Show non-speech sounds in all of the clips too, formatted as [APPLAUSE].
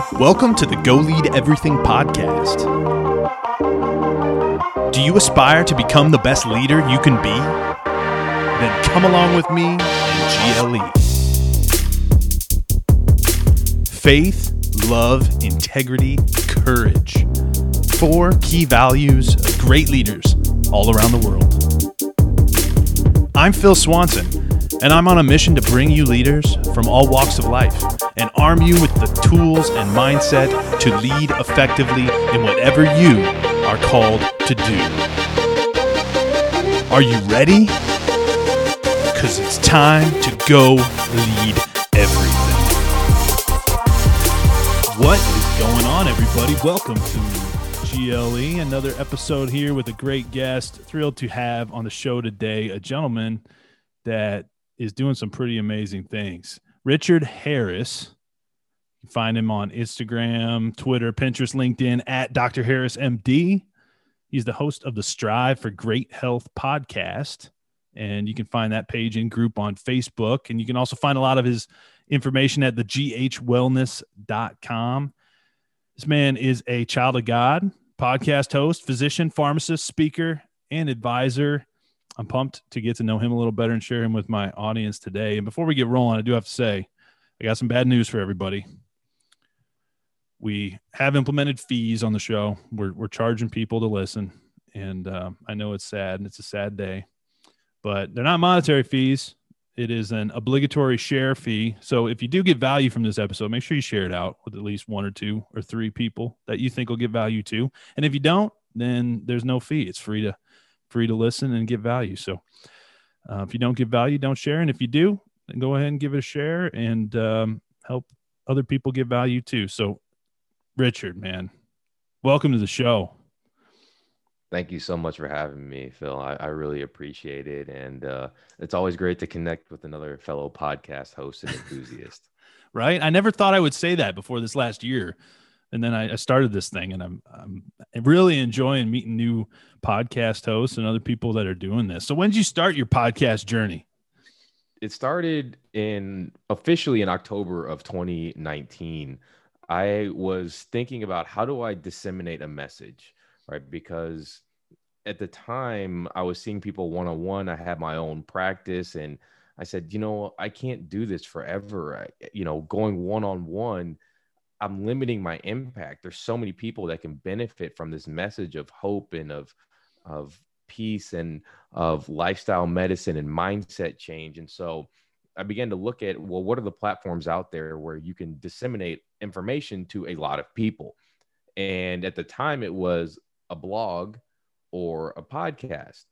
Welcome to the Go Lead Everything podcast. Do you aspire to become the best leader you can be? Then come along with me and GLE. Faith, love, integrity, courage. Four key values of great leaders all around the world. I'm Phil Swanson, and I'm on a mission to bring you leaders from all walks of life and arm you with the tools and mindset to lead effectively in whatever you are called to do. Are you ready? Because it's time to go lead everything. What is going on, everybody? Welcome to GLE, another episode here with a great guest. Thrilled to have on the show today a gentleman that is doing some pretty amazing things. Richard Harris. You find him on Instagram, Twitter, Pinterest, LinkedIn at Dr. Harris MD. He's the host of the Strive for Great Health podcast. And you can find that page and group on Facebook. And you can also find a lot of his information at the ghwellness.com. This man is a child of God, podcast host, physician, pharmacist, speaker, and advisor. I'm pumped to get to know him a little better and share him with my audience today. And before we get rolling, I do have to say, I got some bad news for everybody. We have implemented fees on the show. We're, we're charging people to listen. And uh, I know it's sad and it's a sad day, but they're not monetary fees. It is an obligatory share fee. So if you do get value from this episode, make sure you share it out with at least one or two or three people that you think will get value to. And if you don't, then there's no fee. It's free to free to listen and get value. So uh, if you don't get value, don't share. And if you do, then go ahead and give it a share and um, help other people get value too. So, Richard, man, welcome to the show. Thank you so much for having me, Phil. I, I really appreciate it. And uh, it's always great to connect with another fellow podcast host and enthusiast. [LAUGHS] right? I never thought I would say that before this last year and then I, I, started this thing and I'm, I'm really enjoying meeting new podcast hosts and other people that are doing this. So when did you start your podcast journey? It started in officially in october of 2019 i was thinking about how do i disseminate a message right? Because at the time i was seeing people one-on-one. I had my own practice and i said you know i can't do this forever. I, you know going one-on-one I'm limiting my impact. There's so many people that can benefit from this message of hope and of of peace and of lifestyle medicine and mindset change. And so I began to look at well, what are the platforms out there where you can disseminate information to a lot of people? And at the time, it was a blog or a podcast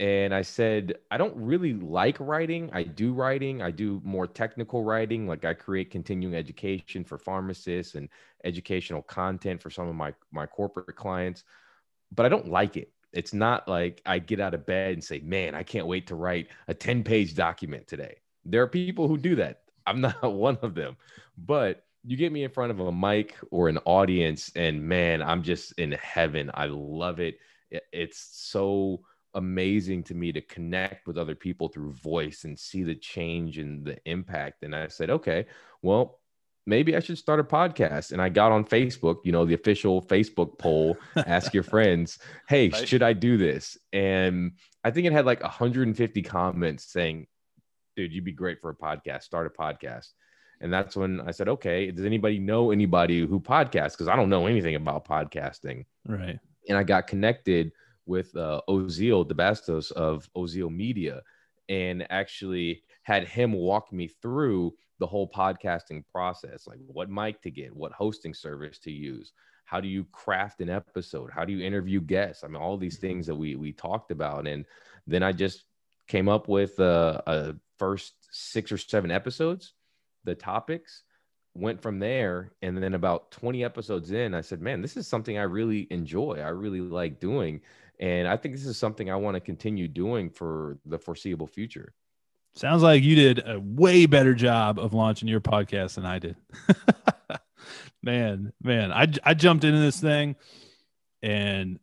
and I said, I don't really like writing. I do writing. I do more technical writing. Like I create continuing education for pharmacists and educational content for some of my, my corporate clients, but I don't like it. It's not like I get out of bed and say, man, I can't wait to write a 10 page document today. There are people who do that. [LAUGHS] I'm not [LAUGHS] one of them, but you get me in front of a mic or an audience and man, I'm just in heaven. I love it. It's so amazing to me to connect with other people through voice and see the change and the impact. And I said, okay, well, maybe I should start a podcast. And I got on Facebook, you know, the official Facebook poll, ask your [LAUGHS] friends, hey, should I do this? And I think it had like 150 comments saying, dude, you'd be great for a podcast, start a podcast. And that's when I said, okay, does anybody know anybody who podcasts? Because I don't know anything about podcasting. Right. And I got connected with uh, Ozil DeBastos of Ozil Media and actually had him walk me through the whole podcasting process like what mic to get, what hosting service to use, how do you craft an episode, how do you interview guests? I mean, all these things that we we talked about, and then I just came up with uh, a first six or seven episodes, the topics, went from there. And then about 20 episodes in i said man this is something i really enjoy. I really like doing and I think this is something I want to continue doing for the foreseeable future. Sounds like you did a way better job of launching your podcast than I did. [LAUGHS] man, man, I, I jumped into this thing and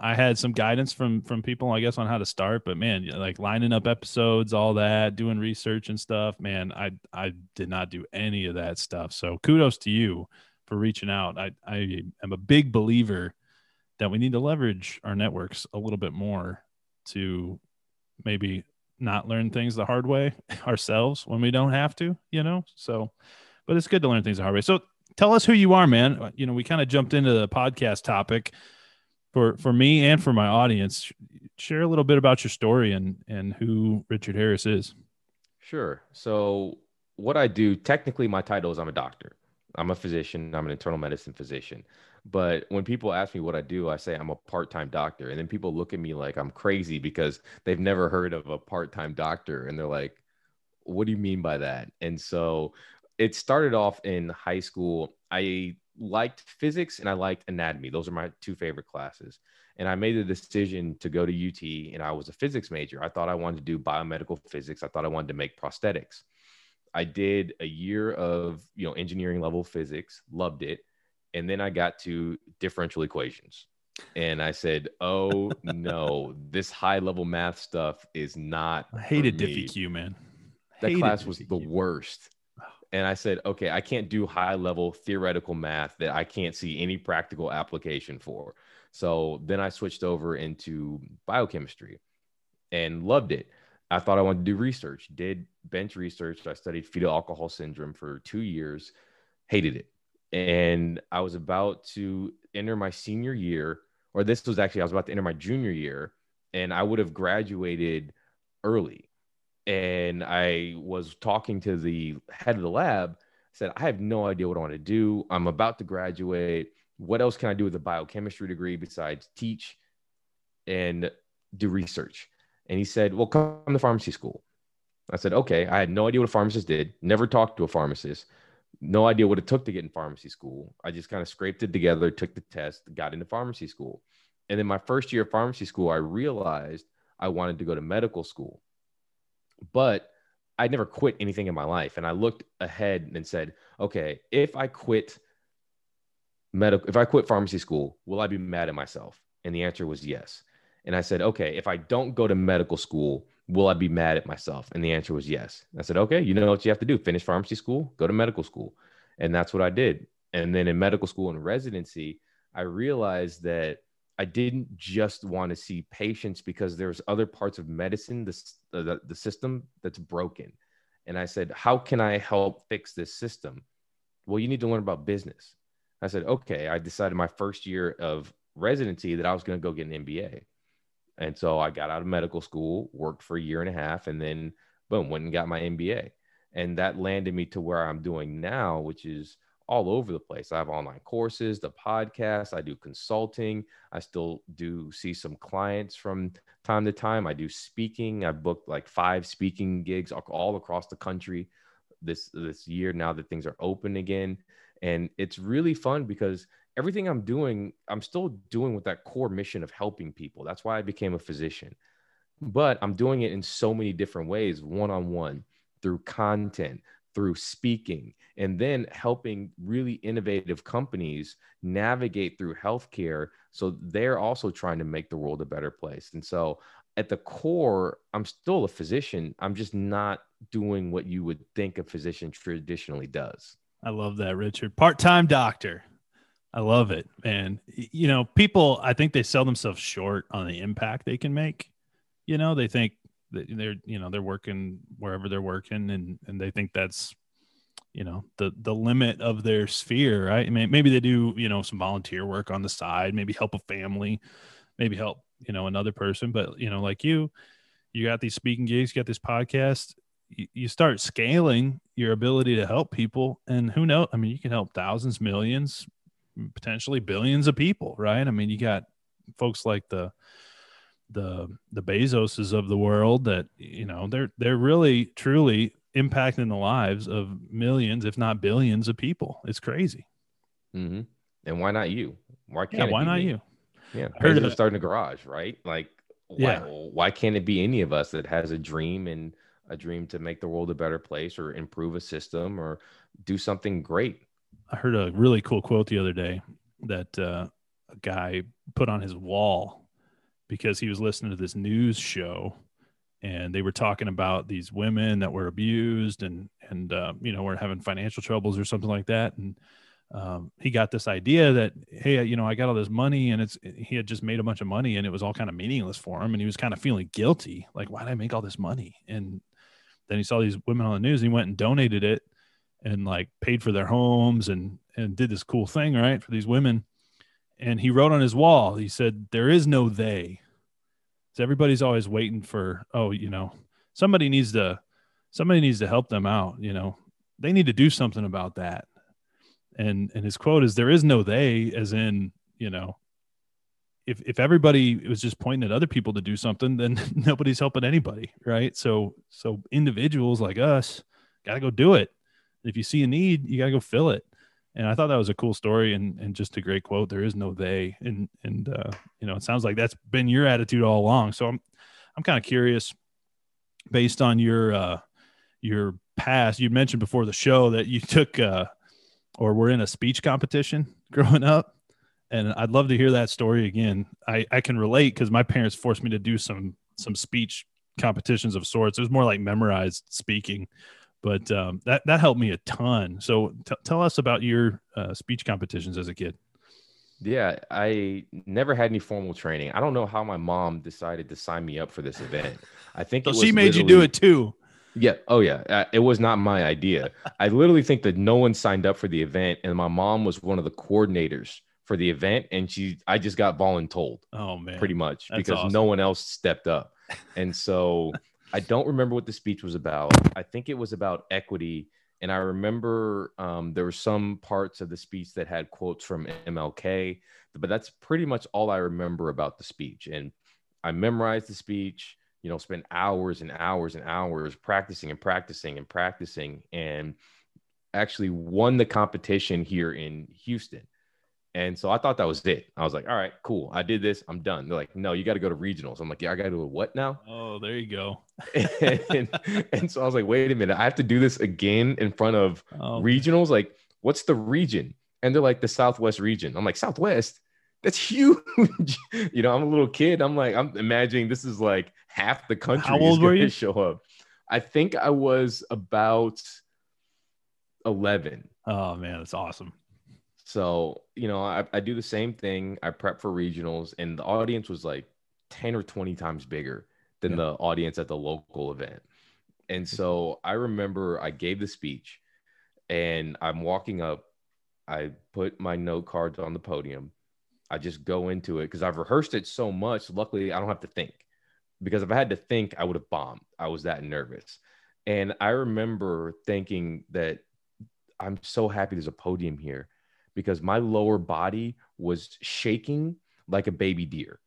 I had some guidance from from people, I guess, on how to start. But man, like lining up episodes, all that, doing research and stuff. Man, I I did not do any of that stuff. So kudos to you for reaching out. I I am a big believer that we need to leverage our networks a little bit more to maybe not learn things the hard way [LAUGHS] ourselves when we don't have to, you know? So, but it's good to learn things the hard way. So tell us who you are, man. You know, we kind of jumped into the podcast topic for, for me and for my audience. Share a little bit about your story and, and who Richard Harris is. Sure. So what I do, technically my title is I'm a doctor. I'm a physician. I'm an internal medicine physician. But when people ask me what I do, I say I'm a part time doctor. And then people look at me like I'm crazy because they've never heard of a part time doctor. And they're like, what do you mean by that? And so it started off in high school. I liked physics and I liked anatomy. Those are my two favorite classes. And I made the decision to go to UT and I was a physics major. I thought I wanted to do biomedical physics. I thought I wanted to make prosthetics. I did a year of, you know, engineering level physics, loved it and then I got to differential equations. And I said, "Oh no, [LAUGHS] this high level math stuff is not." I hated DiffyQ, man. That class was the worst. And I said, "Okay, I can't do high level theoretical math that I can't see any practical application for." So then I switched over into biochemistry and loved it. I thought I wanted to do research. Did bench research. I studied fetal alcohol syndrome for two years. Hated it and I was about to enter my senior year, or this was actually I was about to enter my junior year, and I would have graduated early. And I was talking to the head of the lab, said, I have no idea what I want to do. I'm about to graduate. What else can I do with a biochemistry degree besides teach and do research? And he said, Well, come to pharmacy school. I said, Okay. I had no idea what a pharmacist did, never talked to a pharmacist no idea what it took to get in pharmacy school. I just kind of scraped it together, took the test, got into pharmacy school. And then my first year of pharmacy school, I realized I wanted to go to medical school. But I never quit anything in my life. And I looked ahead and said, okay, if I quit medical, if I quit pharmacy school, will I be mad at myself? And the answer was yes. And I said, okay, if I don't go to medical school, will I be mad at myself? And the answer was yes. I said, okay, you know what you have to do finish pharmacy school, go to medical school. And that's what I did. And then in medical school and residency, I realized that I didn't just want to see patients because there's other parts of medicine, the, the, the system that's broken. And I said, how can I help fix this system? Well, you need to learn about business. I said, okay. I decided my first year of residency that I was going to go get an MBA. And so I got out of medical school, worked for a year and a half, and then boom, went and got my MBA. And that landed me to where I'm doing now, which is all over the place. I have online courses, the podcast, I do consulting. I still do see some clients from time to time. I do speaking. I booked like five speaking gigs all across the country this this year now that things are open again. And it's really fun because everything I'm doing, I'm still doing with that core mission of helping people. That's why I became a physician. But I'm doing it in so many different ways, one on one, through content, through speaking, and then helping really innovative companies navigate through healthcare. So they're also trying to make the world a better place. And so at the core, I'm still a physician. I'm just not doing what you would think a physician traditionally does. I love that, Richard. Part time doctor. I love it. And, you know, people, I think they sell themselves short on the impact they can make. You know, they think that they're, you know, they're working wherever they're working and, and they think that's, you know, the, the limit of their sphere, right? I mean, maybe they do, you know, some volunteer work on the side, maybe help a family, maybe help, you know, another person. But, you know, like you, you got these speaking gigs, you got this podcast, you start scaling your ability to help people and who knows i mean you can help thousands millions potentially billions of people, right? I mean, you got folks like the the the Bezoses of the world that you know they're they're really truly impacting the lives of millions, if not billions, of people. It's crazy. Mm-hmm. And why not you? Why can't yeah, why not me? you? Yeah, I heard of starting a garage, right? Like, why, yeah. why can't it be any of us that has a dream and a dream to make the world a better place or improve a system or do something great? I heard a really cool quote the other day that uh, a guy put on his wall because he was listening to this news show and they were talking about these women that were abused and and uh, you know were having financial troubles or something like that. And um, he got this idea that hey you know i got all this money and it's he had just made a bunch of money and it was all kind of meaningless for him. And he was kind of feeling guilty. Like why did i make all this money? And then he saw these women on the news and he went and donated it and like paid for their homes and and did this cool thing right for these women. And he wrote on his wall he said there is no they. So everybody's always waiting for oh you know somebody needs to somebody needs to help them out you know. They need to do something about that. And and his quote is there is no they as in you know if if everybody was just pointing at other people to do something then [LAUGHS] nobody's helping anybody right? So so individuals like us got to go do it if you see a need you got to go fill it and i thought that was a cool story and and just a great quote there is no they and and uh you know it sounds like that's been your attitude all along so i'm i'm kind of curious based on your uh your past you mentioned before the show that you took uh or were in a speech competition [LAUGHS] growing up. And I'd love to hear that story again. I, I can relate because my parents forced me to do some some speech competitions of sorts. It was more like memorized speaking, but um, that that helped me a ton. So t- tell us about your uh, speech competitions as a kid. Yeah, I never had any formal training. I don't know how my mom decided to sign me up for this event. I think so she made you do it too. Yeah. Oh, yeah. Uh, it was not my idea. I literally think that no one signed up for the event, and my mom was one of the coordinators for the event, and she, I just got voluntold. Oh man, pretty much That's because awesome. no one else stepped up, and so I don't remember what the speech was about. I think it was about equity, and I remember um, there were some parts of the speech that had quotes from MLK, but that's pretty much all I remember about the speech, and I memorized the speech you know, spent hours and hours and hours practicing and practicing and practicing and actually won the competition here in Houston. And so I thought that was it. I was like, all right, cool. I did this. I'm done. They're like, no, you got to go to regionals. I'm like, yeah, I got to do a what now? [LAUGHS] Oh, there you go. and, and, so I was like, wait a minute. I have to do this again in front of oh, regionals. Like, what's the region? And they're like, the Southwest region. I'm like, Southwest? That's [LAUGHS] huge. you know, I'm a little kid. I'm like, I'm imagining this is like half the country How old were you? show up. I think I was about 11. Oh man, that's awesome. So, you know, I, I do the same thing. I prep for regionals, and the audience was like 10 or 20 times bigger than yeah. the audience at the local event. And mm-hmm. so I remember I gave the speech and I'm walking up. I put my note cards on the podium I just go into it because I've rehearsed it so much. Luckily, I don't have to think because if I had to think, I would have bombed. I was that nervous. And I remember thinking that I'm so happy there's a podium here because my lower body was shaking like a baby deer.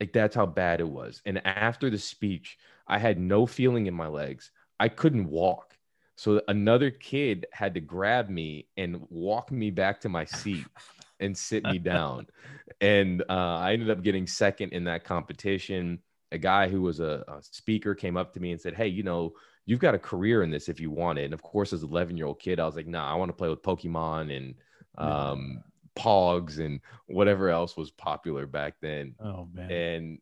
Like that's how bad it was. And after the speech, I had no feeling in my legs. I couldn't walk. So another kid had to grab me and walk me back to my seat and sit me down. And uh, I ended up getting second in that competition. A guy who was a, a, speaker came up to me and said, Hey, you know, you've got a career in this if you want it. And of course, as an 11 year old kid, I was like, Nah, I want to play with Pokemon and um, Pogs and whatever else was popular back then. Oh, man. And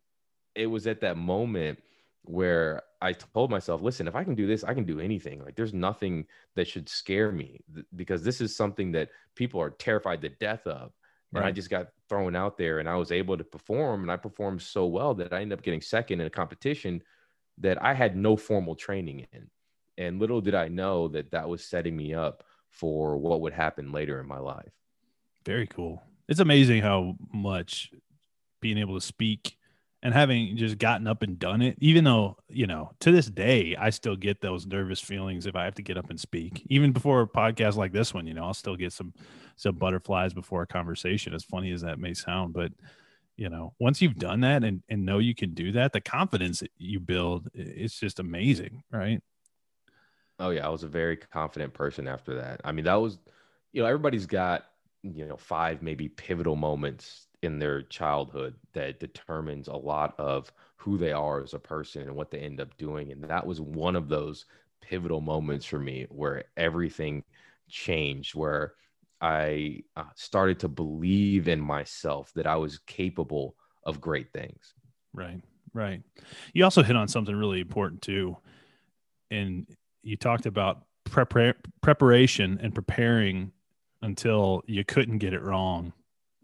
it was at that moment where I told myself, listen, if I can do this, I can do anything. Like there's nothing that should scare me th- because this is something that people are terrified to death of. And. I just got thrown out there and I was able to perform and I performed so well that I ended up getting second in a competition that I had no formal training in. And little did I know that that was setting me up for what would happen later in my life. Very cool. It's amazing how much being able to speak and having just gotten up and done it, even though, you know, to this day, I still get those nervous feelings if I have to get up and speak. Even before a podcast like this one, you know, I'll still get some some butterflies before a conversation, as funny as that may sound. But you know, once you've done that and, and know you can do that, the confidence that you build, it's just amazing, right? Oh yeah, I was a very confident person after that. I mean, that was, you know, everybody's got, you know, five maybe pivotal moments in their childhood that determines a lot of who they are as a person and what they end up doing. And that was one of those pivotal moments for me where everything changed, where I uh, started to believe in myself that I was capable of great things. Right, right. You also hit on something really important too. And you talked about prepar- preparation and preparing until you couldn't get it wrong,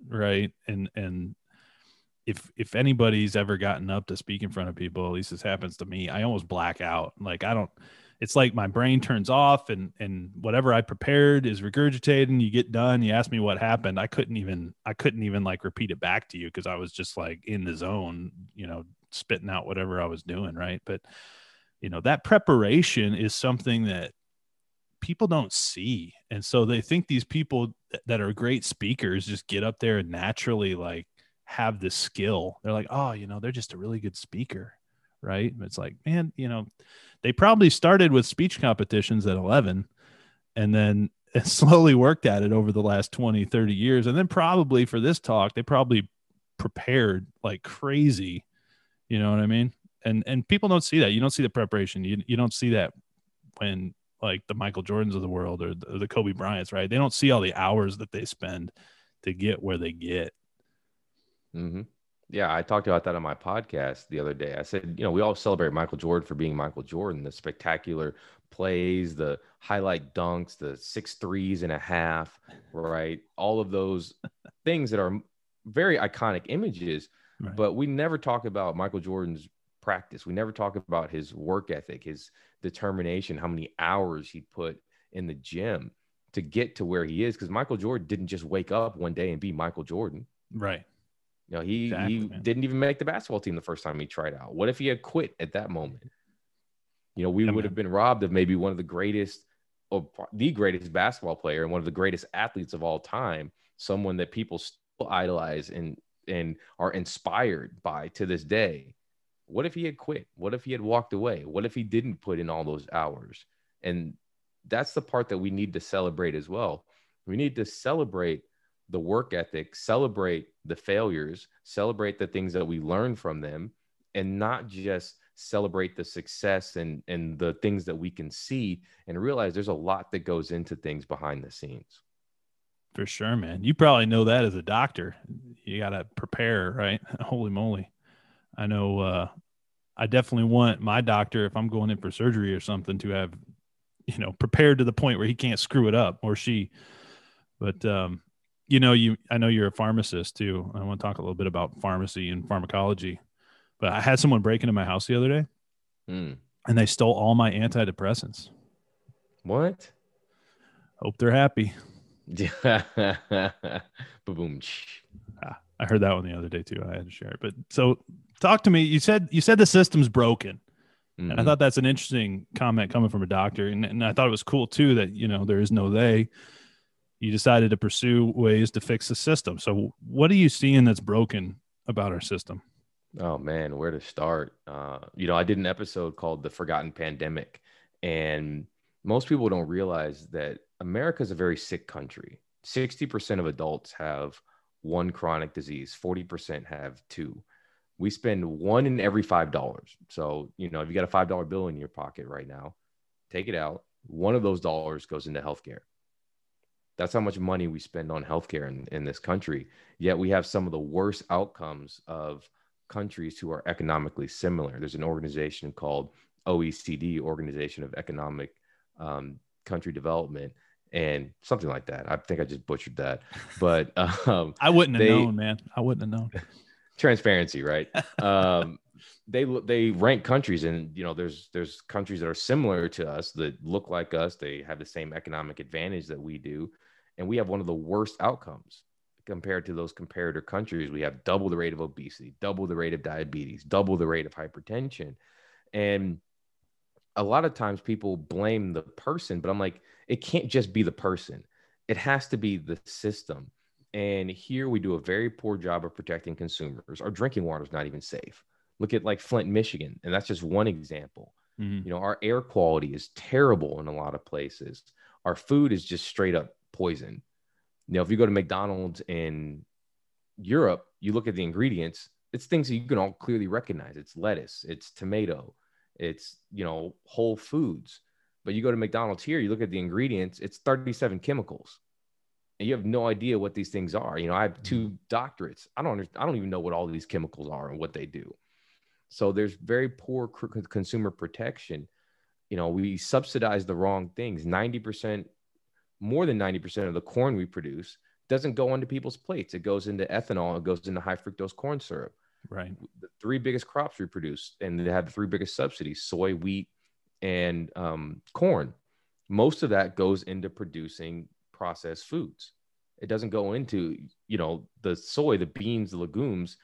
right? And and if if anybody's ever gotten up to speak in front of people, at least this happens to me, I almost black out. Like I don't it's like my brain turns off and and whatever I prepared is regurgitating. you get done, you ask me what happened. I couldn't even I couldn't even like repeat it back to you because I was just like in the zone, you know, spitting out whatever I was doing, right? But you know, that preparation is something that people don't see. And so they think these people that are great speakers just get up there and naturally like have the skill. They're like, "Oh, you know, they're just a really good speaker." Right? It's like, man, you know, they probably started with speech competitions at 11 and then [LAUGHS] slowly worked at it over the last 20 30 years and then probably for this talk they probably prepared like crazy you know what i mean and and people don't see that you don't see the preparation you, you don't see that when like the michael jordans of the world or the, the kobe bryants right they don't see all the hours that they spend to get where they get mm-hmm. Yeah, I talked about that on my podcast the other day. I said, you know, we all celebrate Michael Jordan for being Michael Jordan, the spectacular plays, the highlight dunks, the six threes and a half, right? All of those things that are very iconic images. Right. But we never talk about Michael Jordan's practice. We never talk about his work ethic, his determination, how many hours he put in the gym to get to where he is. Because Michael Jordan didn't just wake up one day and be Michael Jordan. Right. You know, he exactly, he man. didn't even make the basketball team the first time he tried out. What if he had quit at that moment? You know, we yeah, would man. have been robbed of maybe one of the greatest or the greatest basketball player and one of the greatest athletes of all time, someone that people still idolize and and are inspired by to this day. What if he had quit? What if he had walked away? What if he didn't put in all those hours? And that's the part that we need to celebrate as well. We need to celebrate the work ethic, celebrate the failures, celebrate the things that we learn from them, and not just celebrate the success and and the things that we can see and realize there's a lot that goes into things behind the scenes. For sure, man. You probably know that as a doctor. You got to prepare, right? [LAUGHS] Holy moly. I know uh I definitely want my doctor if I'm going in for surgery or something to have you know prepared to the point where he can't screw it up or she. But um you know, you I know you're a pharmacist too. I want to talk a little bit about pharmacy and pharmacology. But I had someone break into my house the other day, mm. and they stole all my antidepressants. What? Hope they're happy. [LAUGHS] Boom. Ah, I heard that one the other day too. I had to share it. But so talk to me. You said you said the system's broken. Mm-hmm. And I mm-hmm. thought that's an interesting comment coming from a doctor. And, and I thought it was cool too that, you know, there is no they you decided to pursue ways to fix the system. So, what are you seeing that's broken about our system? Oh man, where to start? Uh, you know, I did an episode called "The Forgotten Pandemic," and most people don't realize that America is a very sick country. Sixty percent of adults have one chronic disease. Forty percent have two. We spend one in every five dollars. So, you know, if you got a five dollar bill in your pocket right now, take it out. One of those dollars goes into healthcare. That's how much money we spend on healthcare in, in this country. Yet we have some of the worst outcomes of countries who are economically similar. There's an organization called OECD, Organization of Economic um, Country Development, and something like that. I think I just butchered that, but [LAUGHS] um, I wouldn't have they, known, man. I wouldn't have known. [LAUGHS] transparency, right? [LAUGHS] um, they they rank countries, and you know, there's there's countries that are similar to us that look like us. They have the same economic advantage that we do, and we have one of the worst outcomes compared to those comparator countries. We have double the rate of obesity, double the rate of diabetes, double the rate of hypertension. And a lot of times people blame the person, but I'm like, it can't just be the person, it has to be the system. And here we do a very poor job of protecting consumers. Our drinking water is not even safe. Look at like Flint, Michigan, and that's just one example. Mm-hmm. You know, our air quality is terrible in a lot of places. Our food is just straight up poison. You know, if you go to McDonald's in Europe, you look at the ingredients, it's things that you can all clearly recognize. It's lettuce, it's tomato, it's, you know, whole foods. But you go to McDonald's here, you look at the ingredients, it's 37 chemicals. You have no idea what these things are. You know, I have two mm-hmm. doctorates. I don't I don't even know what all these chemicals are and what they do. So there's very poor consumer protection. You know, we subsidize the wrong things. 90% more than 90% of the corn we produce doesn't go onto people's plates. It goes into ethanol, it goes into high fructose corn syrup. Right. The three biggest crops we produce, and they have the three biggest subsidies soy, wheat, and um, corn. Most of that goes into producing processed foods. It doesn't go into, you know, the soy, the beans, the legumes.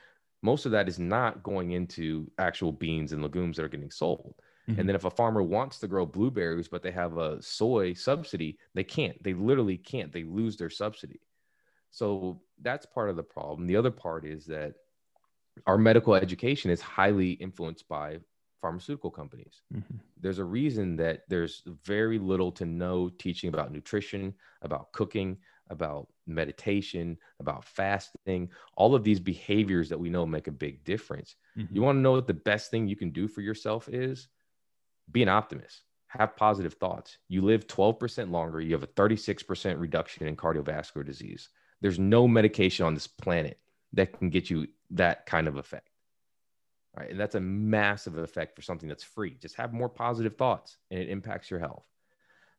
Most of that is not going into actual beans and legumes that are getting sold. Mm-hmm. And then if a farmer wants to grow blueberries, but they have a soy subsidy, they can't. They literally can't. They lose their subsidy. So that's part of the problem. The other part is that our medical education is highly influenced by pharmaceutical companies. Mm-hmm. There's a reason that there's very little to no teaching about nutrition, about cooking, about meditation, about fasting, all of these behaviors that we know make a big difference. Mm-hmm. You want to know what the best thing you can do for yourself is? Be an optimist. Have positive thoughts. You live 12% longer. You have a 36% reduction in cardiovascular disease. There's no medication on this planet that can get you that kind of effect. Right. And that's a massive effect for something that's free. Just have more positive thoughts and it impacts your health.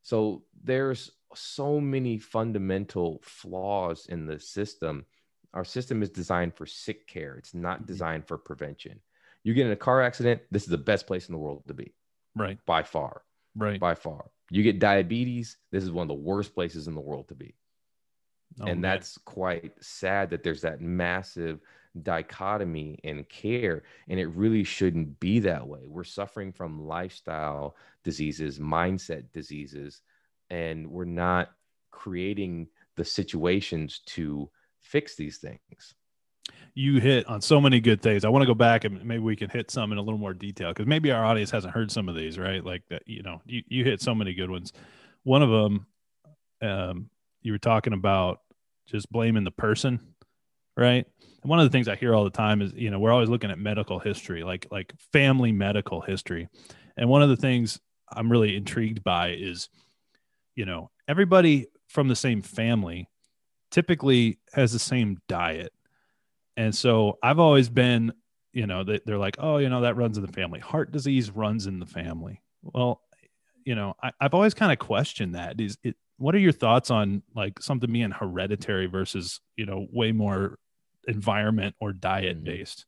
So there's so many fundamental flaws in the system. Our system is designed for sick care. It's not mm-hmm. designed for prevention. You get in a car accident, this is the best place in the world to be. Right. By far. Right. By far. You get diabetes, this is one of the worst places in the world to be. Oh, and man. that's quite sad that there's that massive dichotomy in care and it really shouldn't be that way. We're suffering from lifestyle diseases mindset diseases and we're not creating the situations to fix these things. You hit on so many good things. I want to go back and maybe we can hit some in a little more detail because maybe our audience hasn't heard some of these right? Like that you know you, you hit so many good ones. One of them um, you were talking about just blaming the person, right? And one of the things I hear all the time is, you know, we're always looking at medical history, like like family medical history. And one of the things I'm really intrigued by is, you know, everybody from the same family typically has the same diet. And so I've always been, you know, they're like, oh, you know, that runs in the family. Heart disease runs in the family. Well, you know, I, have always kind of questioned that. Is it what are your thoughts on like something being hereditary versus you know way more environment or diet mm-hmm. based.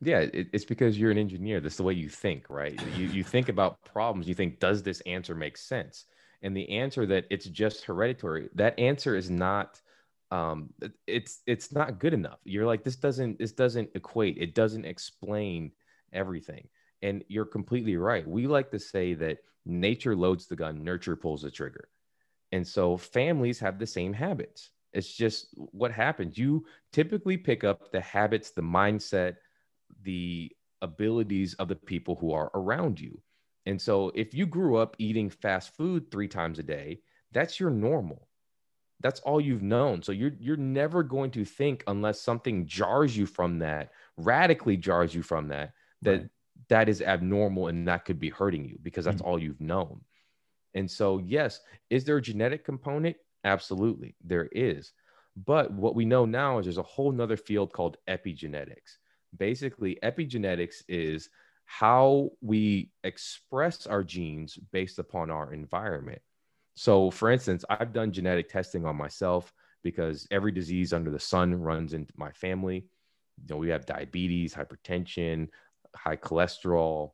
Yeah it, it's because you're an engineer. That's the way you think right? You, you think about problems. You think does this answer make sense? And the answer that it's just hereditary that answer is not um it's it's not good enough. You're like this doesn't this doesn't equate. It doesn't explain everything. And you're completely right. We like to say that nature loads the gun nurture pulls the trigger. And so families have the same habits. It's just what happens. You typically pick up the habits, the mindset, the abilities of the people who are around you. And so if you grew up eating fast food three times a day, that's your normal. That's all you've known. So you're you're never going to think unless something jars you from that, radically jars you from that, that right. that is abnormal and that could be hurting you because that's mm-hmm. all you've known. And so, yes, is there a genetic component? Absolutely, there is. But what we know now is there's a whole nother field called epigenetics. Basically, epigenetics is how we express our genes based upon our environment. So, for instance, I've done genetic testing on myself because every disease under the sun runs into my family. You know, we have diabetes, hypertension, high cholesterol,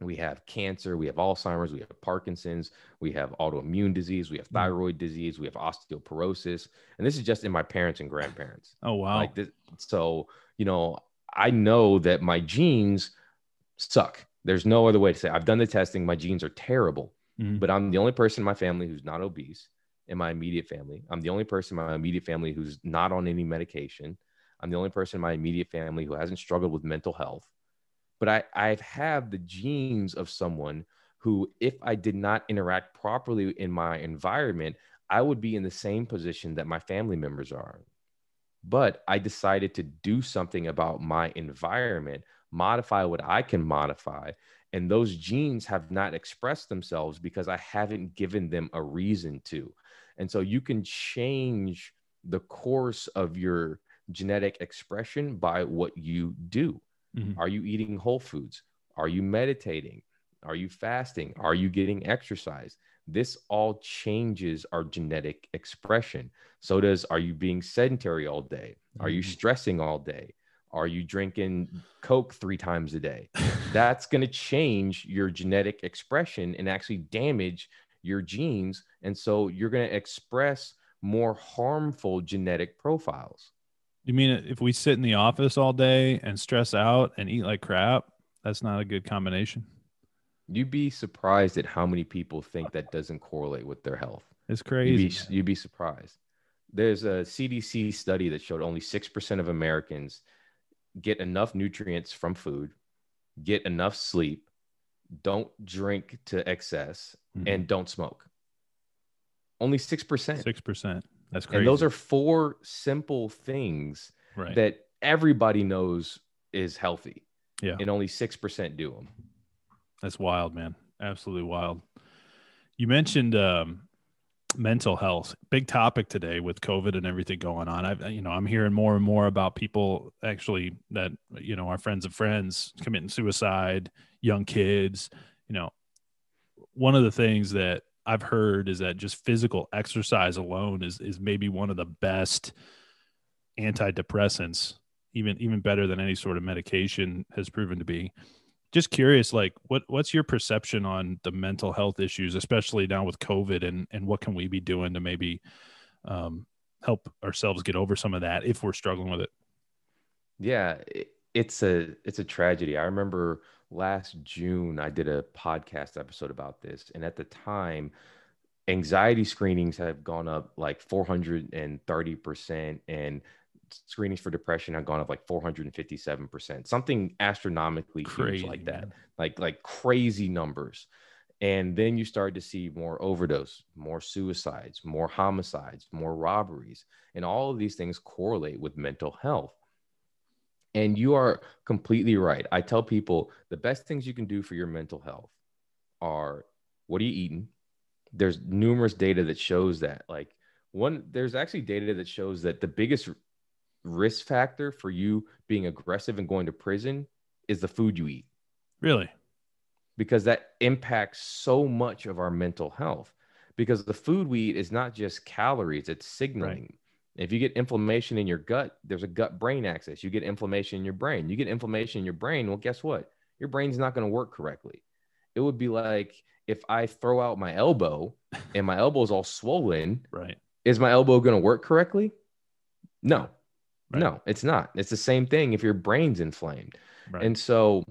we have cancer, we have Alzheimer's, we have Parkinson's, we have autoimmune disease, we have hmm. thyroid disease, we have osteoporosis, and this is just in my parents and grandparents. Oh wow! Like this, so you know, I know that my genes suck. There's no other way to say. It. I've done the testing. My genes are terrible, mm-hmm. but I'm the only person in my family who's not obese. In my immediate family, I'm the only person in my immediate family who's not on any medication. I'm the only person in my immediate family who hasn't struggled with mental health but I, I have the genes of someone who, if I did not interact properly in my environment, I would be in the same position that my family members are. But I decided to do something about my environment, modify what I can modify. And those genes have not expressed themselves because I haven't given them a reason to. And so you can change the course of your genetic expression by what you do. Mm-hmm. Are you eating whole foods? Are you meditating? Are you fasting? Are you getting exercise? this all changes our genetic expression. So does are you being sedentary all day? Are you mm-hmm. stressing all day? Are you drinking Coke three times a day? [LAUGHS] That's going to change your genetic expression and actually damage your genes. And so you're going to express more harmful genetic profiles. You mean if we sit in the office all day and stress out and eat like crap, that's not a good combination? You'd be surprised at how many people think that doesn't correlate with their health. It's crazy. You'd be, you'd be surprised. There's a CDC study that showed only 6% of Americans get enough nutrients from food, get enough sleep, don't drink to excess, mm-hmm. and don't smoke. Only 6%. 6%. That's crazy. And those are four simple things right. that everybody knows is healthy. Yeah. And only 6% do them. That's wild, man. Absolutely wild. You mentioned um, mental health, big topic today with COVID and everything going on. I've, you know, I'm hearing more and more about people actually that, you know, our friends of friends committing suicide, young kids. You know, one of the things that I've heard is that just physical exercise alone is is maybe one of the best antidepressants, even even better than any sort of medication has proven to be. Just curious like what what's your perception on the mental health issues especially now with covid and and what can we be doing to maybe um, help ourselves get over some of that if we're struggling with it? Yeah it's a it's a tragedy. I remember last june i did a podcast episode about this and at the time anxiety screenings have gone up like 430% and screenings for depression have gone up like 457%, something astronomically crazy, huge like that, man. like like crazy numbers. And then you start to see more overdose, more suicides, more homicides, more robberies, and all of these things correlate with mental health. And you are completely right. I tell people the best things you can do for your mental health are what are you eating? There's numerous data that shows that. Like one, there's actually data that shows that the biggest risk factor for you being aggressive and going to prison is the food you eat. Really? Because that impacts so much of our mental health. Because the food we eat is not just calories, it's signaling. Right. If you get inflammation in your gut, there's a gut brain axis. You get inflammation in your brain. You get inflammation in your brain. Well, guess what? Your brain's not going to work correctly. It would be like if I throw out my elbow [LAUGHS] and my elbow is all swollen. Right. Is my elbow going to work correctly? No, Right. No, it's not. It's the same thing if your brain's inflamed. Right. And so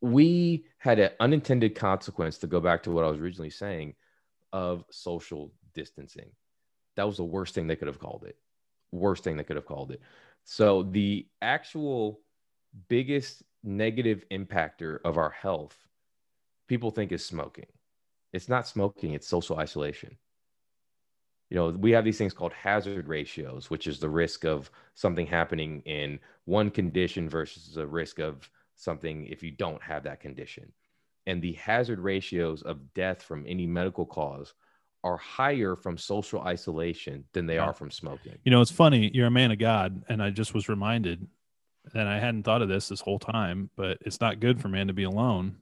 we had an unintended consequence to go back to what I was originally saying of social distancing. That was the worst thing they could have called it. Worst thing they could have called it. So the actual biggest negative impactor of our health, people think is smoking. It's not smoking, it's social isolation you know we have these things called hazard ratios which is the risk of something happening in one condition versus the risk of something if you don't have that condition and the hazard ratios of death from any medical cause are higher from social isolation than they are from smoking you know it's funny you're a man of god and i just was reminded and i hadn't thought of this this whole time but it's not good for man to be alone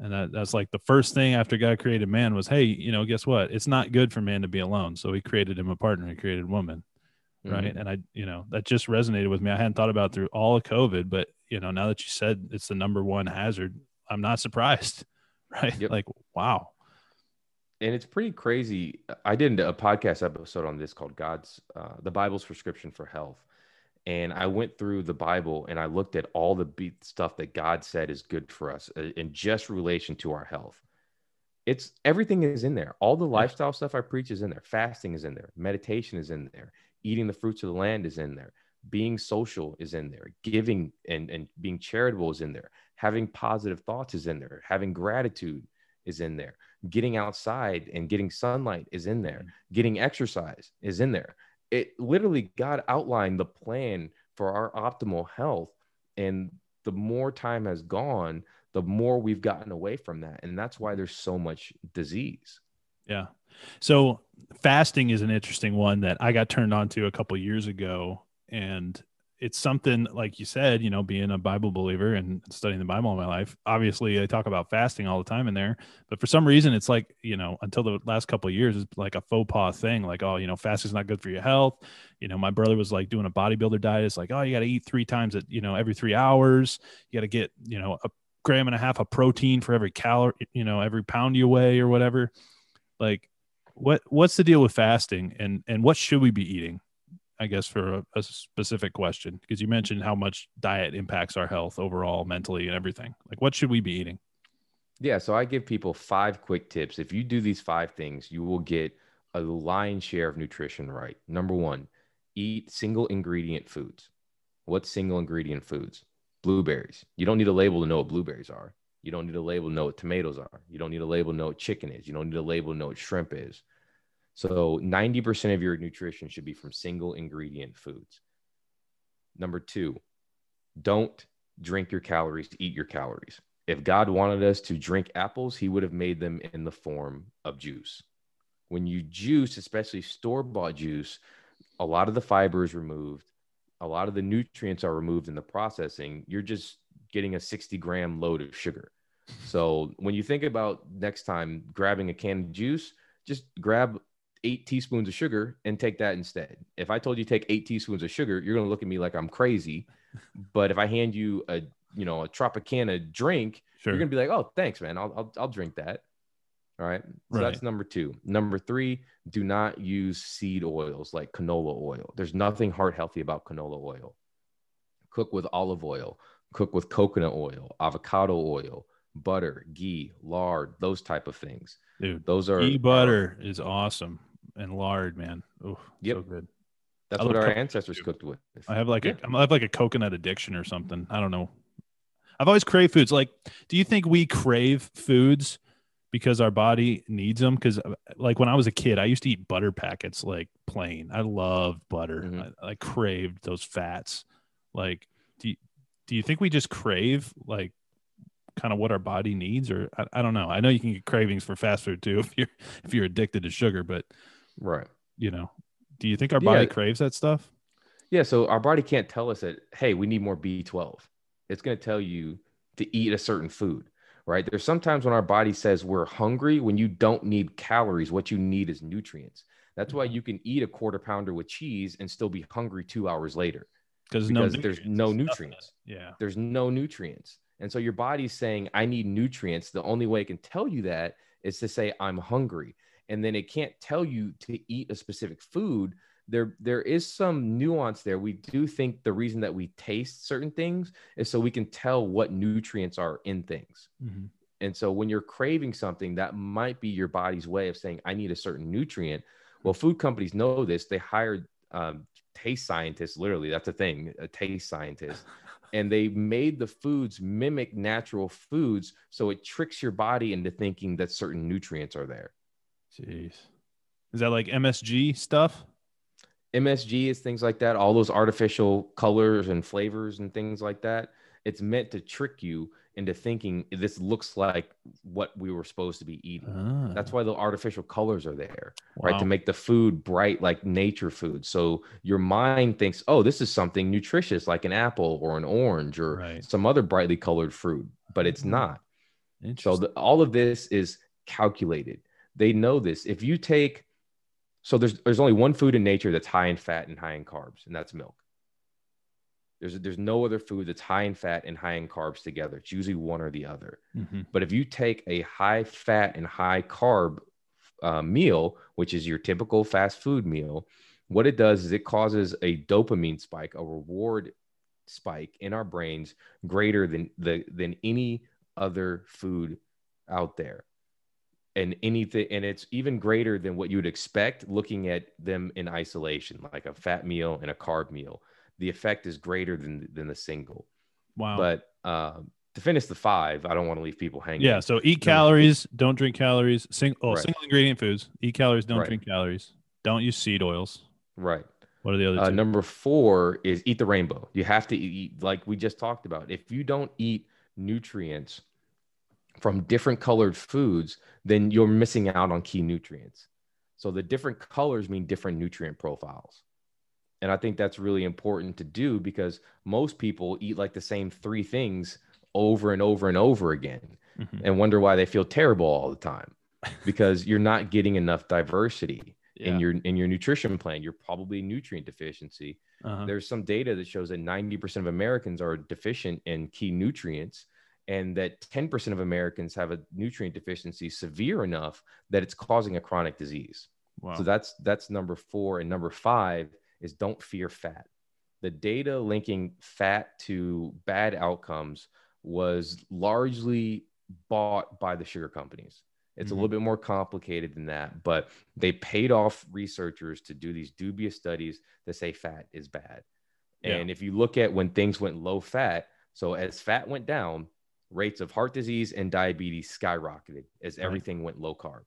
and that, that's like the first thing after God created man was, hey, you know, guess what? It's not good for man to be alone. So he created him a partner. He created woman, right? Mm-hmm. And I, you know, that just resonated with me. I hadn't thought about through all of COVID, but you know, now that you said it's the number one hazard, I'm not surprised, [LAUGHS] right? Yep. Like, wow. And it's pretty crazy. I did a podcast episode on this called God's, uh, the Bible's prescription for health and I went through the Bible and I looked at all the stuff that God said is good for us uh, in just relation to our health. It's everything is in there. All the lifestyle stuff I preach is in there. Fasting is in there. Meditation is in there. Eating the fruits of the land is in there. Being social is in there. Giving and, and being charitable is in there. Having positive thoughts is in there. Having gratitude is in there. Getting outside and getting sunlight is in there. Mm-hmm. Getting exercise is in there it literally God outlined the plan for our optimal health. And the more time has gone, the more we've gotten away from that. And that's why there's so much disease. Yeah. So fasting is an interesting one that I got turned on to a couple years ago. And it's something like you said, you know, being a Bible believer and studying the Bible all my life. Obviously, I talk about fasting all the time in there, but for some reason, it's like you know, until the last couple years, it's like a faux pas thing. Like, oh, you know, fasting's not good for your health. You know, my brother was like doing a bodybuilder diet. It's like, oh, you got to eat three times at you know every three hours. You got to get you know a gram and a half of protein for every calorie, you know, every pound you weigh or whatever. Like, what what's the deal with fasting, and and what should we be eating? I guess, for a, a specific question, because you mentioned how much diet impacts our health overall, mentally, and everything. Like, what should we be eating? Yeah. So I give people five quick tips. If you do these five things, you will get a lion's share of nutrition right. Number one, eat single ingredient foods. What single ingredient foods? Blueberries. You don't need a label to know what blueberries are. You don't need a label to know what tomatoes are. You don't need a label to know what chicken is. You don't need a label to know what shrimp is. So 90% of your nutrition should be from single ingredient foods. Number two, don't drink your calories, eat your calories. If God wanted us to drink apples, he would have made them in the form of juice. When you juice, especially store bought juice, a lot of the fiber is removed, a lot of the nutrients are removed in the processing. You're just getting a 60 gram load of sugar. So when you think about next time grabbing a can of juice, just grab eight teaspoons of sugar and take that instead. If I told you take eight teaspoons of sugar, you're going to look at me like I'm crazy. But if I hand you a, you know, a Tropicana drink, sure. you're going to be like, oh, thanks, man. I'll, I'll, I'll drink that. All right. So right. that's number two. Number three, do not use seed oils like canola oil. There's nothing heart healthy about canola oil. Cook with olive oil, cook with coconut oil, avocado oil, butter, ghee, lard, those type of things. Dude, those are ghee butter is awesome and lard, man. Oh, yep. so good. That's I what our co- ancestors cooked with. I have like yeah. a I have like a coconut addiction or something. I don't know. I've always craved foods. Like, do you think we crave foods because our body needs them? Because uh, like when I was a kid, I used to eat butter packets like plain. I loved butter. Mm-hmm. I, I, craved those fats. Like, do you, do you think we just crave like kind of what our body needs or I, I, don't know i know you can get cravings for fast food too [LAUGHS] if you're if you're addicted to sugar but right. You know do you think our body yeah. craves that stuff? Yeah so our body can't tell us that hey we need more b12 it's going to tell you to eat a certain food right? There's sometimes when our body says we're hungry when you don't need calories what you need is nutrients. That's why you can eat a quarter pounder with cheese and still be hungry two hours later. Because no there's no nutrients. Yeah. There's no nutrients. And so your body's saying, I need nutrients. The only way it can tell you that is to say, I'm hungry. And then it can't tell you to eat a specific food. There, there is some nuance there. We do think the reason that we taste certain things is so we can tell what nutrients are in things. Mm-hmm. And so when you're craving something, that might be your body's way of saying, I need a certain nutrient. Well, food companies know this. They hired um, taste scientists, literally, that's a thing, a taste scientist [LAUGHS] and they made the foods mimic natural foods so it tricks your body into thinking that certain nutrients are there jeez is that like msg stuff msg is things like that all those artificial colors and flavors and things like that it's meant to trick you into thinking this looks like what we were supposed to be eating. Ah. That's why the artificial colors are there, wow. right? To make the food bright like nature food. So your mind thinks, oh, this is something nutritious like an apple or an orange or right. some other brightly colored fruit, but it's mm-hmm. not. So the, all of this is calculated. They know this. If you take, so there's there's only one food in nature that's high in fat and high in carbs, and that's milk. There's there's no other food that's high in fat and high in carbs together. It's usually one or the other. Mm-hmm. But if you take a high fat and high carb uh, meal, which is your typical fast food meal, what it does is it causes a dopamine spike, a reward spike in our brains greater than the than any other food out there and anything and it's even greater than what you would expect looking at them in isolation like a fat meal and a carb meal the effect is greater than than the single. Wow. But uh, to finish the five, I don't want to leave people hanging. Yeah. So eat calories, don't drink calories. Sing, oh, right. single ingredient foods. Eat calories, don't right. drink calories. Don't use seed oils. Right. What are the other uh, number four is eat the rainbow. You have to eat, like we just talked about. If you don't eat nutrients from different colored foods, then you're missing out on key nutrients. So the different colors mean different nutrient profiles. And I think that's really important to do because most people eat like the same three things over and over and over again mm-hmm. and wonder why they feel terrible all the time because you're not getting enough diversity yeah. in your in your nutrition plan. You're probably nutrient deficiency. Uh-huh. There's some data that shows that 90% of Americans are deficient in key nutrients and that 10% of Americans have a nutrient deficiency severe enough that it's causing a chronic disease. Wow. So that's that's number 4 and number 5 is don't fear fat. The data linking fat to bad outcomes was largely bought by the sugar companies. It's mm-hmm. a little bit more complicated than that, but they paid off researchers to do these dubious studies that say fat is bad. Yeah. And if you look at when things went low fat, so as fat went down, rates of heart disease and diabetes skyrocketed as everything went low carb.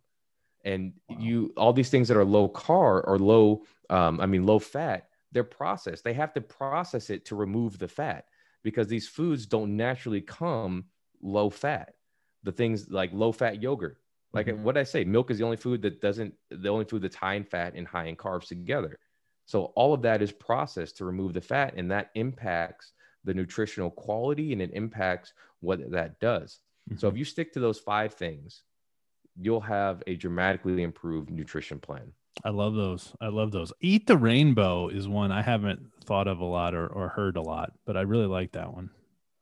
And wow. you, all these things that are low carb or low, um, I mean, low fat, they're processed. They have to process it to remove the fat because these foods don't naturally come low fat. The things like low fat yogurt, like mm-hmm. what I say, milk is the only food that doesn't, the only food that's high in fat and high in carbs together. So all of that is processed to remove the fat, and that impacts the nutritional quality and it impacts what that does. Mm-hmm. So if you stick to those five things, you'll have a dramatically improved nutrition plan. I love those. I love those. Eat the rainbow is one I haven't thought of a lot or, or heard a lot, but I really like that one.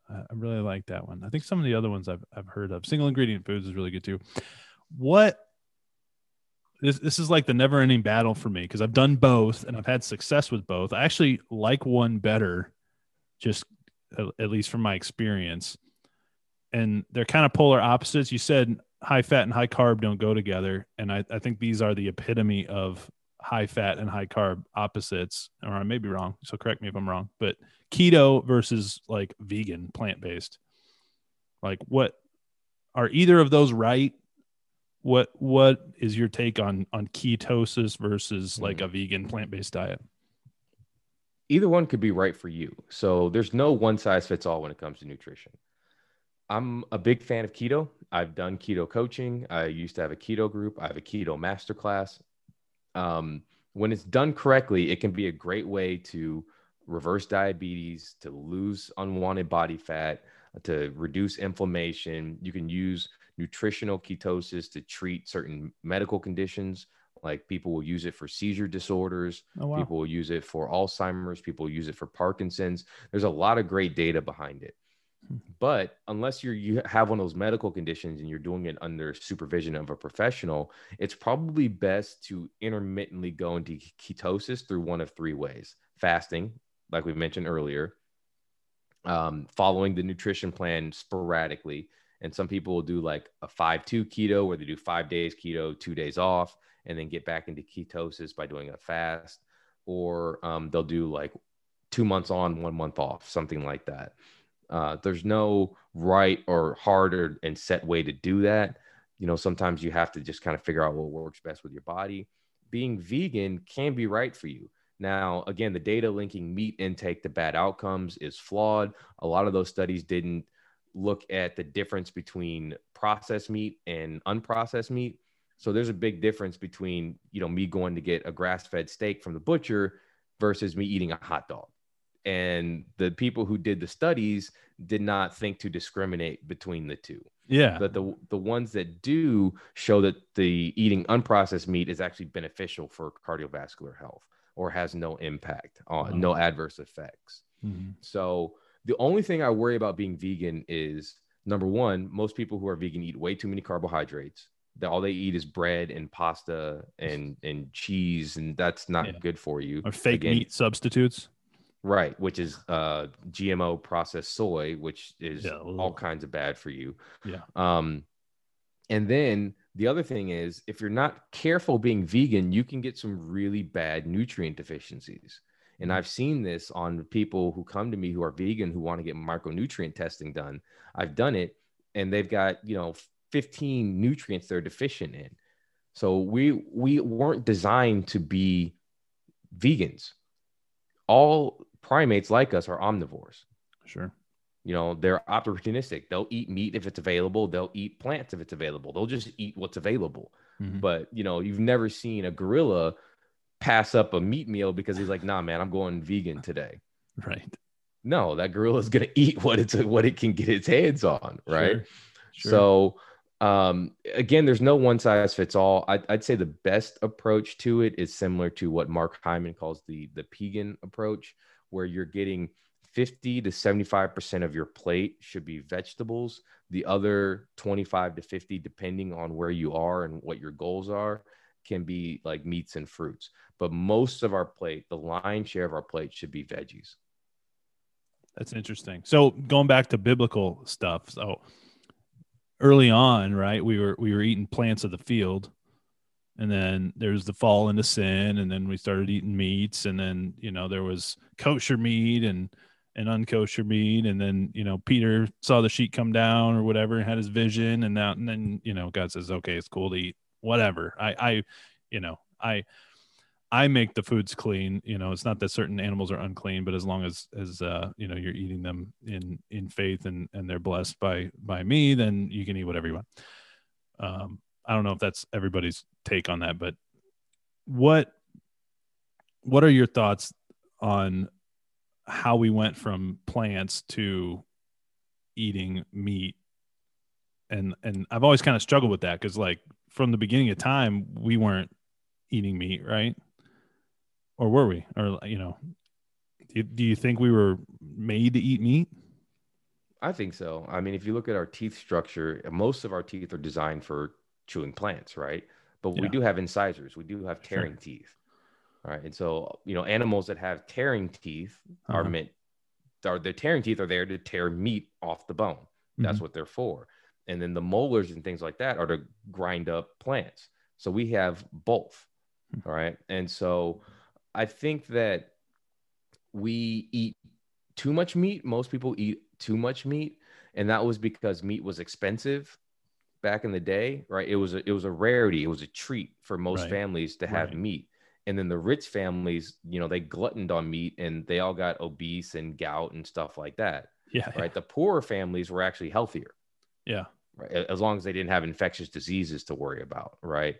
I really like that one. I think some of the other ones I've, I've heard of. Single ingredient foods is really good too what this this is like the never ending battle for me because I've done both and I've had success with both. I actually like one better, just at least from my experience. And they're kind of polar opposites. You said high fat and high carb don't go together, and I, I think these are the epitome of high fat and high carb opposites. Or I may be wrong, so correct me if I'm wrong. But keto versus like vegan, plant based. Like what are either of those right? what what is your take on on ketosis versus like mm. a vegan plant-based diet either one could be right for you. So there's no one size fits all when it comes to nutrition. I'm a big fan of keto. I've done keto coaching. I used to have a keto group. I have a keto masterclass. Um, when it's done correctly it can be a great way to reverse diabetes to lose unwanted body fat to reduce inflammation. You can use nutritional ketosis to treat certain medical conditions. Like people will use it for seizure disorders. Oh, wow. People will use it for Alzheimer's. People use it for Parkinson's. There's a lot of great data behind it. Hmm. But unless you're you have one of those medical conditions and you're doing it under supervision of a professional, it's probably best to intermittently go into ketosis through one of three ways: fasting, like we mentioned earlier, um, following the nutrition plan sporadically, and some people will do like a 5-2 keto where they do five days keto, two days off, and then get back into ketosis by doing a fast. Or um, they'll do like two months on, one month off, something like that. Uh, there's no right or harder and set way to do that. You know, sometimes you have to just kind of figure out what works best with your body. Being vegan can be right for you. Now, again, the data linking meat intake to bad outcomes is flawed. A lot of those studies didn't look at the difference between processed meat and unprocessed meat. So there's a big difference between, you know, me going to get a grass-fed steak from the butcher versus me eating a hot dog. And the people who did the studies did not think to discriminate between the two. Yeah. But the the ones that do show that the eating unprocessed meat is actually beneficial for cardiovascular health or has no impact on no adverse effects. Mm-hmm. So the only thing I worry about being vegan is number one, most people who are vegan eat way too many carbohydrates. That all they eat is bread and pasta and and cheese, and that's not yeah. good for you. Or fake Again, meat substitutes. Right, which is uh, GMO processed soy, which is yeah, all kinds of bad for you. Yeah. Um, and then the other thing is, if you're not careful being vegan, you can get some really bad nutrient deficiencies. And I've seen this on people who come to me who are vegan who want to get micronutrient testing done. I've done it and they've got, you know, 15 nutrients they're deficient in. So we we weren't designed to be vegans. All primates like us are omnivores. Sure. You know, they're opportunistic. They'll eat meat if it's available. They'll eat plants if it's available. They'll just eat what's available. Mm-hmm. But, you know, you've never seen a gorilla pass up a meat meal because he's like, nah, man, I'm going vegan today. [LAUGHS] Right. No, that gorilla is going to eat what it's what it can get its hands on, right? Sure. Sure. So um, again, there's no one size fits all. I'd, I'd, say the best approach to it is similar to what Mark Hyman calls the the Pegan approach, where you're getting 50 to 75 percent of your plate should be vegetables. The other 25 to 50, depending on where you are and what your goals are, can be like meats and fruits. But most of our plate, the lion's share of our plate, should be veggies. That's interesting. So going back to biblical stuff, so early on, right, we were we were eating plants of the field, and then there's the fall into sin, and then we started eating meats, and then you know there was kosher meat and and unkosher meat, and then you know Peter saw the sheet come down or whatever, and had his vision, and that, and then you know God says, okay, it's cool to eat whatever. I I, you know, I I make the foods clean. You know, it's not that certain animals are unclean, but as long as as uh, you know you're eating them in in faith and and they're blessed by by me, then you can eat whatever you want. Um, I don't know if that's everybody's take on that, but what what are your thoughts on how we went from plants to eating meat? And and I've always kind of struggled with that because like from the beginning of time we weren't eating meat, right? Or were we? Or you know, do you think we were made to eat meat? I think so. I mean, if you look at our teeth structure, most of our teeth are designed for chewing plants, right? But yeah. we do have incisors. We do have tearing sure. teeth, right? And so, you know, animals that have tearing teeth uh-huh. are meant, are the tearing teeth are there to tear meat off the bone. That's mm-hmm. what they're for. And then the molars and things like that are to grind up plants. So we have both, mm-hmm. all right? And so, I think that we eat too much meat. Most people eat too much meat, and that was because meat was expensive back in the day, right? It was a, it was a rarity. It was a treat for most right. families to have right. meat. And then the rich families, you know, they gluttoned on meat and they all got obese and gout and stuff like that. [LAUGHS] Yeah. Right. Yeah. The poorer families were actually healthier. Yeah. Right. As long as they didn't have infectious diseases to worry about. Right.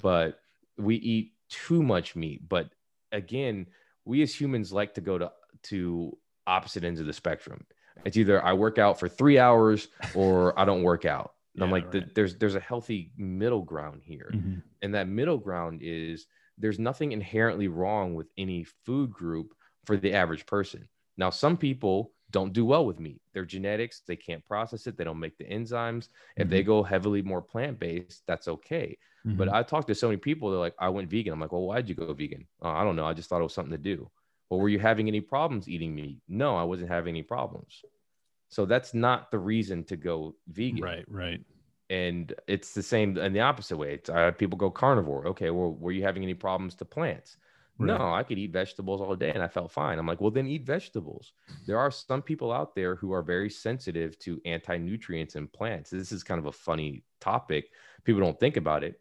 But we eat too much meat. But again, we as humans like to go to to opposite ends of the spectrum. It's either I work out for three hours or I don't work out. [LAUGHS] And yeah, I'm like, right. there's there's a healthy middle ground here, mm-hmm. and that middle ground is there's nothing inherently wrong with any food group for the average person. Now, some people don't do well with meat. Their genetics, they can't process it. They don't make the enzymes. If mm-hmm. they go heavily more plant based, that's okay. Mm-hmm. But I talked to so many people. They're like, I went vegan. I'm like, well, why'd you go vegan? Uh, I don't know. I just thought it was something to do. Well, were you having any problems eating meat? No, I wasn't having any problems. So that's not the reason to go vegan. Right, right. And it's the same in the opposite way. It's, uh, people go carnivore. Okay, well, were you having any problems to plants? Right. No, I could eat vegetables all day and I felt fine. I'm like, well, then eat vegetables. There are some people out there who are very sensitive to anti nutrients in plants. This is kind of a funny topic. People don't think about it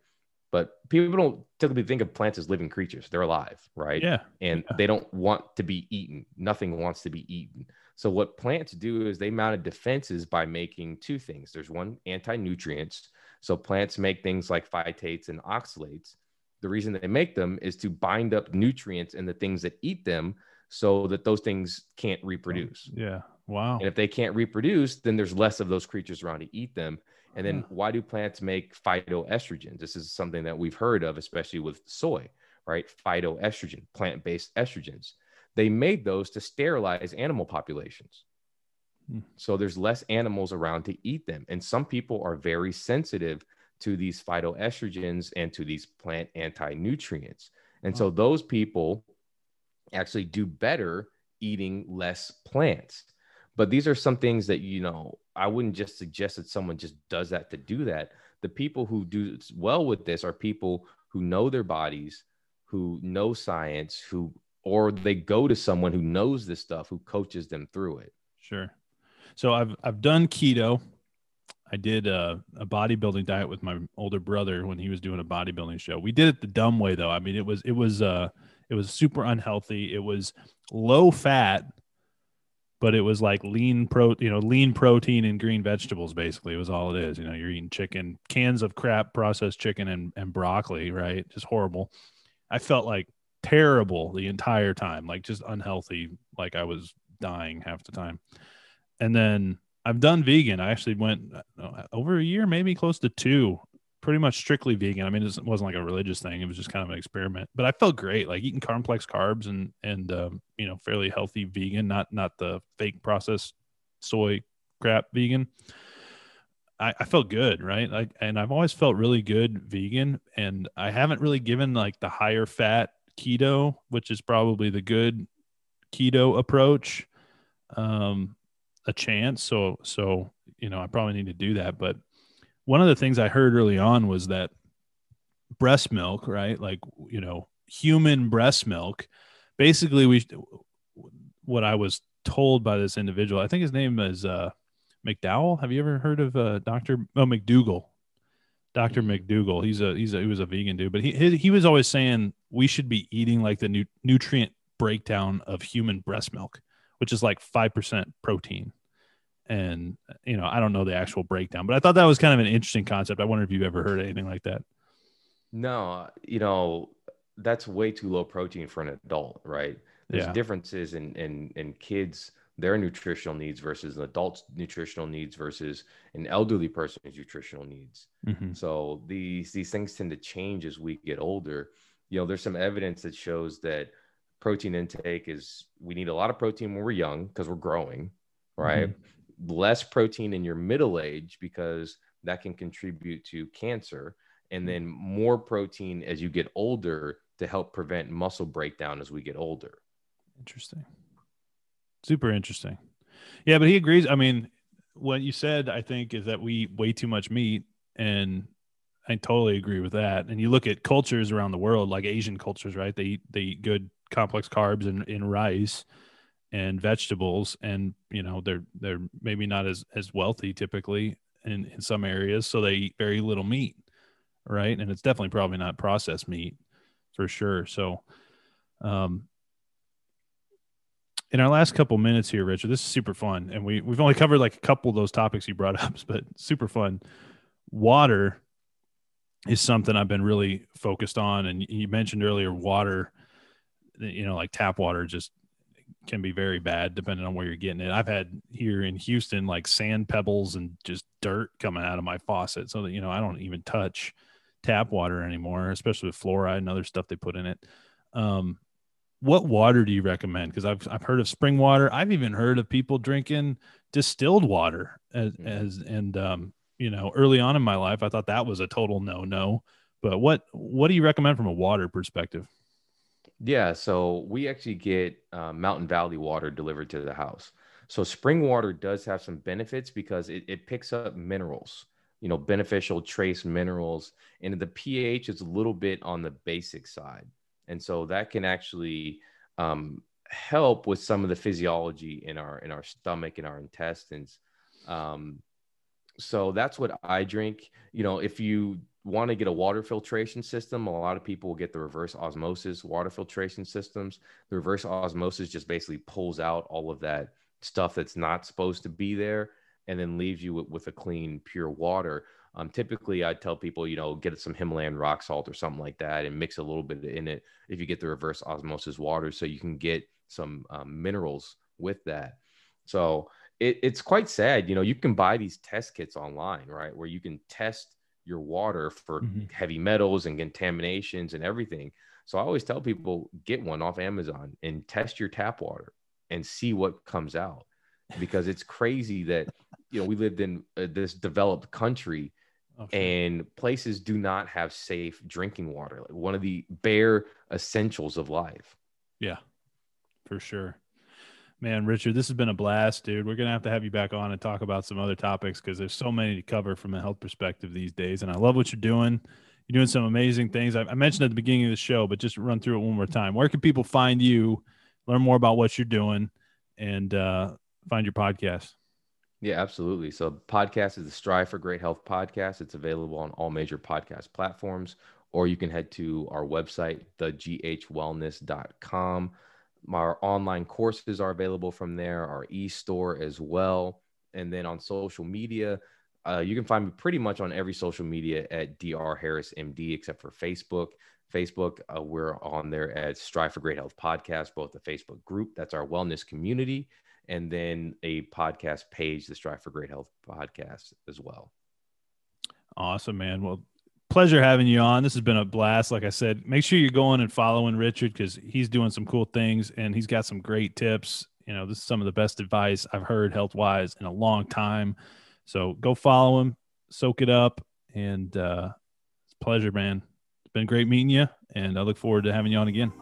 but people don't typically think of plants as living creatures. They're alive, right? Yeah. And yeah. they don't want to be eaten. Nothing wants to be eaten. So what plants do is they mounted defenses by making two things. There's one anti-nutrients. So plants make things like phytates and oxalates. The reason they make them is to bind up nutrients in the things that eat them so that those things can't reproduce. Yeah. Wow. And if they can't reproduce, then there's less of those creatures around to eat them. And then why do plants make phytoestrogens? This is something that we've heard of, especially with soy, right? Phytoestrogen, plant based estrogens. They made those to sterilize animal populations. Hmm. So there's less animals around to eat them. And some people are very sensitive to these phytoestrogens and to these plant anti nutrients. And so those people actually do better eating less plants. But these are some things that, you know, I wouldn't just suggest that someone just does that to do that. The people who do well with this are people who know their bodies, who know science, who or they go to someone who knows this stuff, who coaches them through it. Sure. So I've I've done keto. I did a, a bodybuilding diet with my older brother when he was doing a bodybuilding show. We did it the dumb way though. I mean, it was it was uh it was super unhealthy. It was low fat but it was like lean pro, you know, lean protein and green vegetables. Basically, it was all it is. You know, you're eating chicken, cans of crap processed chicken and and broccoli, right? Just horrible. I felt like terrible the entire time, like just unhealthy, like I was dying half the time. And then I've done vegan. I actually went uh, over a year, maybe close to two, pretty much strictly vegan. I mean, it wasn't like a religious thing; it was just kind of an experiment. But I felt great, like eating complex carbs and and um, you know fairly healthy vegan, not not the fake processed soy crap vegan. I, I felt good, right? Like, and I've always felt really good vegan, and I haven't really given like the higher fat keto, which is probably the good keto approach, um, a chance. So, so you know, I probably need to do that. But one of the things I heard early on was that breast milk, right? Like, you know, human breast milk. Basically, we what I was told by this individual. I think his name is uh, McDowell. Have you ever heard of uh, Doctor Oh McDougall? Doctor mm-hmm. He's a he's a he was a vegan dude, but he he, he was always saying we should be eating like the nu- nutrient breakdown of human breast milk, which is like five percent protein. And you know, I don't know the actual breakdown, but I thought that was kind of an interesting concept. I wonder if you've ever heard anything like that. No, you know, that's way too low protein for an adult, right? There's yeah. differences in in in kids their nutritional needs versus an adult's nutritional needs versus an elderly person's nutritional needs. Mm-hmm. So these these things tend to change as we get older. You know, there's some evidence that shows that protein intake is we need a lot of protein when we're young because we're growing, right? Mm-hmm. Less protein in your middle age because that can contribute to cancer, and then more protein as you get older to help prevent muscle breakdown as we get older. Interesting. Super interesting. Yeah, but he agrees. I mean, what you said, I think, is that we eat way too much meat, and I totally agree with that. And you look at cultures around the world, like Asian cultures, right? They eat they eat good complex carbs in, in rice and vegetables, and you know they're they're maybe not as as wealthy typically in in some areas, so they eat very little meat, right? And it's definitely probably not processed meat for sure. So, um, in our last couple minutes here, Richard, this is super fun, and we we've only covered like a couple of those topics you brought [LAUGHS] up, but super fun. Water is something I've been really focused on, and you mentioned earlier water. You know, like tap water just can be very bad depending on where you're getting it. I've had here in Houston like sand pebbles and just dirt coming out of my faucet, so that you know I don't even touch tap water anymore, especially with fluoride and other stuff they put in it. Um, what water do you recommend? Because I've I've heard of spring water. I've even heard of people drinking distilled water as, mm-hmm. as and um, you know, early on in my life, I thought that was a total no no. But what what do you recommend from a water perspective? Yeah, so we actually get uh, Mountain Valley water delivered to the house. So spring water does have some benefits because it, it picks up minerals, you know, beneficial trace minerals, and the pH is a little bit on the basic side. And so that can actually um, help with some of the physiology in our in our stomach and our intestines. Um, so that's what i drink. You know if you want to get a water filtration system a lot of people will get the reverse osmosis water filtration systems the reverse osmosis just basically pulls out all of that stuff that's not supposed to be there and then leaves you with, with a clean pure water um, typically, I tell people, you know, get some Himalayan rock salt or something like that and mix a little bit in it if you get the reverse osmosis water so you can get some um, minerals with that. So it, it's quite sad. You know, you can buy these test kits online, right? Where you can test your water for mm-hmm. heavy metals and contaminations and everything. So I always tell people get one off Amazon and test your tap water and see what comes out because it's crazy that you know we lived in uh, this developed country Oh, sure. And places do not have safe drinking water, like one of the bare essentials of life. Yeah, for sure. Man, Richard, this has been a blast, dude. We're gonna have to have you back on and talk about some other topics because there's so many to cover from a health perspective these days. And I love what you're doing. You're doing some amazing things. I, I mentioned at the beginning of the show, but just run through it one more time. Where can people find you, learn more about what you're doing, and uh, find your podcast? Yeah, absolutely. So, podcast is the Strive for Great Health podcast. It's available on all major podcast platforms, or you can head to our website, theghwellness.com. Our online courses are available from there, our e store as well. And then on social media, uh, you can find me pretty much on every social media at Dr. Harris MD, except for Facebook. Facebook, uh, we're on there at Strive for Great Health Podcast, both the Facebook group, that's our wellness community, and then a podcast page, the Strive for Great Health Podcast as well. Awesome, man. Well, pleasure having you on. This has been a blast. Like I said, make sure you're going and following Richard because he's doing some cool things and he's got some great tips. You know, this is some of the best advice I've heard health wise in a long time. So go follow him, soak it up, and uh, it's pleasure, man. It's been great meeting you, and I look forward to having you on again.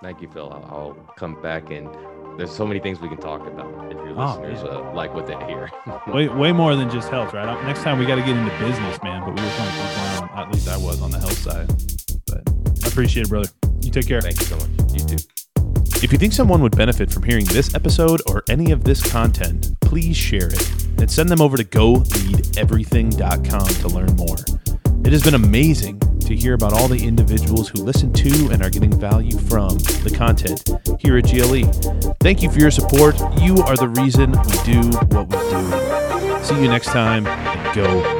Thank you, Phil. I'll come back and there's so many things we can talk about if your oh, listeners uh, like what they hear. [LAUGHS] way, way more than just health, right? Next time we got to get into business, man. But we were kind of focusing on, at least I was on the health side. But I appreciate it, brother. You take care. Thank you so much. You too. If you think someone would benefit from hearing this episode or any of this content, please share it and send them over to goleadeverything.com to learn more. It has been amazing to hear about all the individuals who listen to and are getting value from the content here at GLE. Thank you for your support. You are the reason we do what we do. See you next time go